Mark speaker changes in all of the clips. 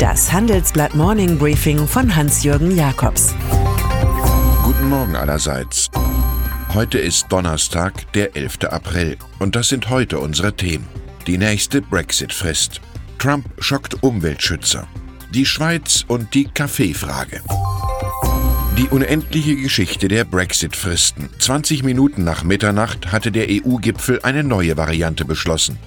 Speaker 1: Das Handelsblatt Morning Briefing von Hans-Jürgen Jakobs.
Speaker 2: Guten Morgen allerseits. Heute ist Donnerstag, der 11. April. Und das sind heute unsere Themen. Die nächste Brexit-Frist. Trump schockt Umweltschützer. Die Schweiz und die Kaffeefrage. Die unendliche Geschichte der Brexit-Fristen. 20 Minuten nach Mitternacht hatte der EU-Gipfel eine neue Variante beschlossen.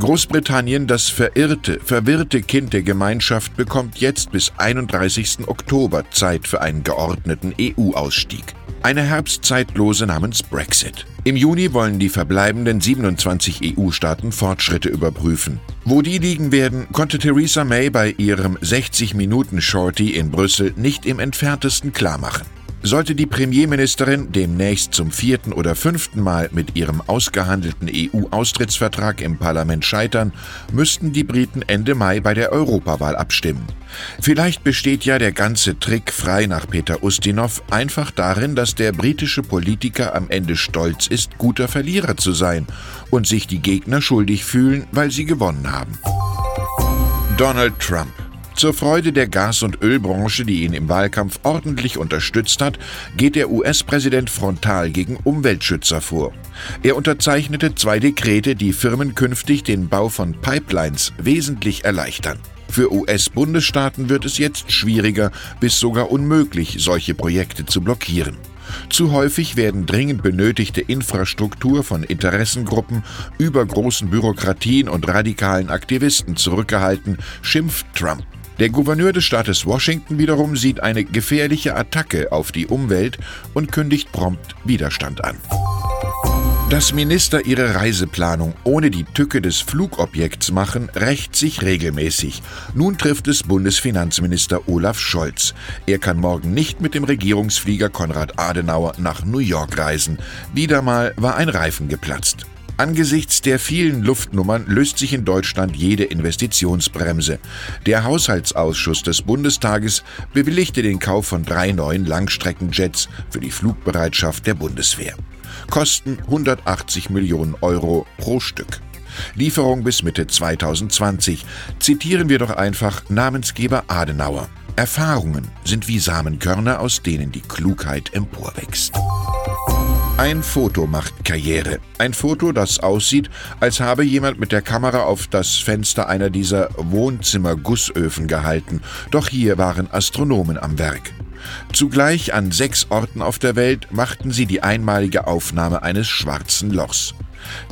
Speaker 2: Großbritannien, das verirrte, verwirrte Kind der Gemeinschaft, bekommt jetzt bis 31. Oktober Zeit für einen geordneten EU-Ausstieg. Eine Herbstzeitlose namens Brexit. Im Juni wollen die verbleibenden 27 EU-Staaten Fortschritte überprüfen. Wo die liegen werden, konnte Theresa May bei ihrem 60-Minuten-Shorty in Brüssel nicht im entferntesten klarmachen. Sollte die Premierministerin demnächst zum vierten oder fünften Mal mit ihrem ausgehandelten EU-Austrittsvertrag im Parlament scheitern, müssten die Briten Ende Mai bei der Europawahl abstimmen. Vielleicht besteht ja der ganze Trick frei nach Peter Ustinov einfach darin, dass der britische Politiker am Ende stolz ist, guter Verlierer zu sein und sich die Gegner schuldig fühlen, weil sie gewonnen haben. Donald Trump zur Freude der Gas- und Ölbranche, die ihn im Wahlkampf ordentlich unterstützt hat, geht der US-Präsident frontal gegen Umweltschützer vor. Er unterzeichnete zwei Dekrete, die Firmen künftig den Bau von Pipelines wesentlich erleichtern. Für US-Bundesstaaten wird es jetzt schwieriger bis sogar unmöglich, solche Projekte zu blockieren. Zu häufig werden dringend benötigte Infrastruktur von Interessengruppen, übergroßen Bürokratien und radikalen Aktivisten zurückgehalten, schimpft Trump. Der Gouverneur des Staates Washington wiederum sieht eine gefährliche Attacke auf die Umwelt und kündigt prompt Widerstand an. Dass Minister ihre Reiseplanung ohne die Tücke des Flugobjekts machen, rächt sich regelmäßig. Nun trifft es Bundesfinanzminister Olaf Scholz. Er kann morgen nicht mit dem Regierungsflieger Konrad Adenauer nach New York reisen. Wieder mal war ein Reifen geplatzt. Angesichts der vielen Luftnummern löst sich in Deutschland jede Investitionsbremse. Der Haushaltsausschuss des Bundestages bewilligte den Kauf von drei neuen Langstreckenjets für die Flugbereitschaft der Bundeswehr. Kosten 180 Millionen Euro pro Stück. Lieferung bis Mitte 2020. Zitieren wir doch einfach Namensgeber Adenauer. Erfahrungen sind wie Samenkörner, aus denen die Klugheit emporwächst. Ein Foto macht Karriere. Ein Foto, das aussieht, als habe jemand mit der Kamera auf das Fenster einer dieser Wohnzimmer-Gussöfen gehalten. Doch hier waren Astronomen am Werk. Zugleich an sechs Orten auf der Welt machten sie die einmalige Aufnahme eines schwarzen Lochs.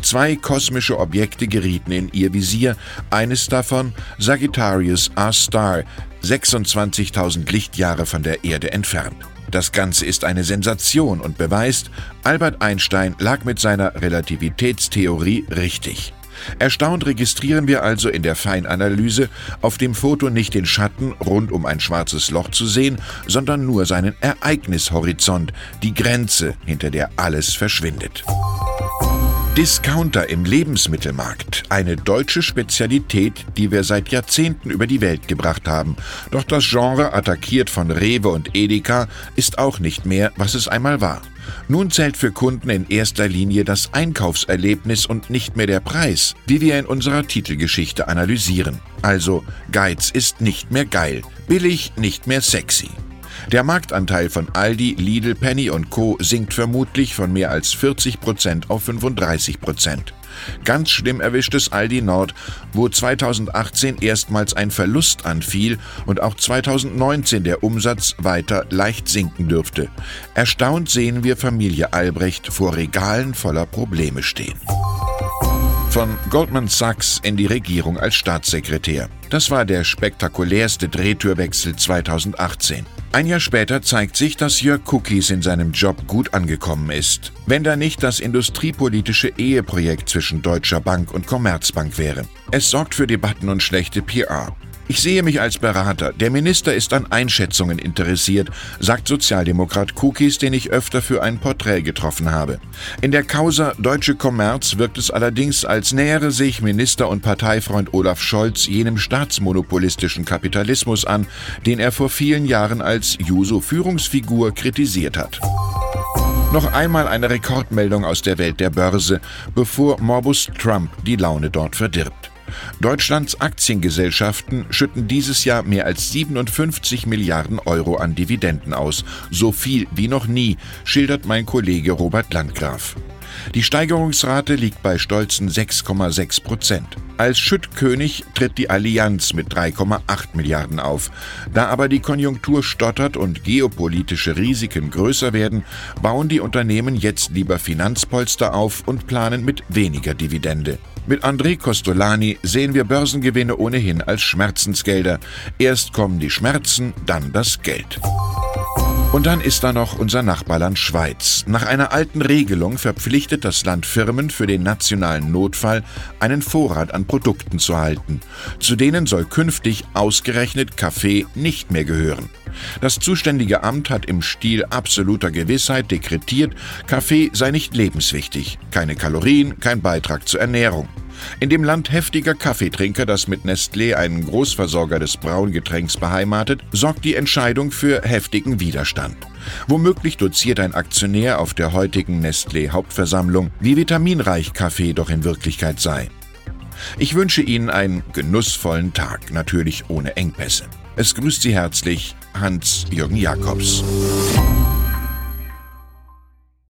Speaker 2: Zwei kosmische Objekte gerieten in ihr Visier, eines davon Sagittarius A-Star, 26.000 Lichtjahre von der Erde entfernt. Das Ganze ist eine Sensation und beweist, Albert Einstein lag mit seiner Relativitätstheorie richtig. Erstaunt registrieren wir also in der Feinanalyse auf dem Foto nicht den Schatten rund um ein schwarzes Loch zu sehen, sondern nur seinen Ereignishorizont, die Grenze, hinter der alles verschwindet. Discounter im Lebensmittelmarkt, eine deutsche Spezialität, die wir seit Jahrzehnten über die Welt gebracht haben. Doch das Genre, attackiert von Rewe und Edeka, ist auch nicht mehr, was es einmal war. Nun zählt für Kunden in erster Linie das Einkaufserlebnis und nicht mehr der Preis, wie wir in unserer Titelgeschichte analysieren. Also, Geiz ist nicht mehr geil, billig nicht mehr sexy. Der Marktanteil von Aldi, Lidl, Penny und Co. sinkt vermutlich von mehr als 40 Prozent auf 35 Prozent. Ganz schlimm erwischt es Aldi Nord, wo 2018 erstmals ein Verlust anfiel und auch 2019 der Umsatz weiter leicht sinken dürfte. Erstaunt sehen wir Familie Albrecht vor Regalen voller Probleme stehen. Von Goldman Sachs in die Regierung als Staatssekretär. Das war der spektakulärste Drehtürwechsel 2018. Ein Jahr später zeigt sich, dass Jörg Cookies in seinem Job gut angekommen ist. Wenn da nicht das industriepolitische Eheprojekt zwischen Deutscher Bank und Commerzbank wäre. Es sorgt für Debatten und schlechte PR. Ich sehe mich als Berater. Der Minister ist an Einschätzungen interessiert, sagt Sozialdemokrat Kukis, den ich öfter für ein Porträt getroffen habe. In der Causa Deutsche Kommerz wirkt es allerdings, als nähere sich Minister und Parteifreund Olaf Scholz jenem staatsmonopolistischen Kapitalismus an, den er vor vielen Jahren als Juso-Führungsfigur kritisiert hat. Noch einmal eine Rekordmeldung aus der Welt der Börse, bevor Morbus Trump die Laune dort verdirbt. Deutschlands Aktiengesellschaften schütten dieses Jahr mehr als 57 Milliarden Euro an Dividenden aus. So viel wie noch nie, schildert mein Kollege Robert Landgraf. Die Steigerungsrate liegt bei stolzen 6,6 Prozent. Als Schüttkönig tritt die Allianz mit 3,8 Milliarden auf. Da aber die Konjunktur stottert und geopolitische Risiken größer werden, bauen die Unternehmen jetzt lieber Finanzpolster auf und planen mit weniger Dividende. Mit André Costolani sehen wir Börsengewinne ohnehin als Schmerzensgelder. Erst kommen die Schmerzen, dann das Geld. Und dann ist da noch unser Nachbarland Schweiz. Nach einer alten Regelung verpflichtet das Land Firmen für den nationalen Notfall einen Vorrat an Produkten zu halten. Zu denen soll künftig ausgerechnet Kaffee nicht mehr gehören. Das zuständige Amt hat im Stil absoluter Gewissheit dekretiert, Kaffee sei nicht lebenswichtig, keine Kalorien, kein Beitrag zur Ernährung. In dem Land heftiger Kaffeetrinker, das mit Nestlé einen Großversorger des Braungetränks beheimatet, sorgt die Entscheidung für heftigen Widerstand. Womöglich doziert ein Aktionär auf der heutigen Nestlé-Hauptversammlung, wie vitaminreich Kaffee doch in Wirklichkeit sei. Ich wünsche Ihnen einen genussvollen Tag, natürlich ohne Engpässe. Es grüßt Sie herzlich Hans-Jürgen Jakobs.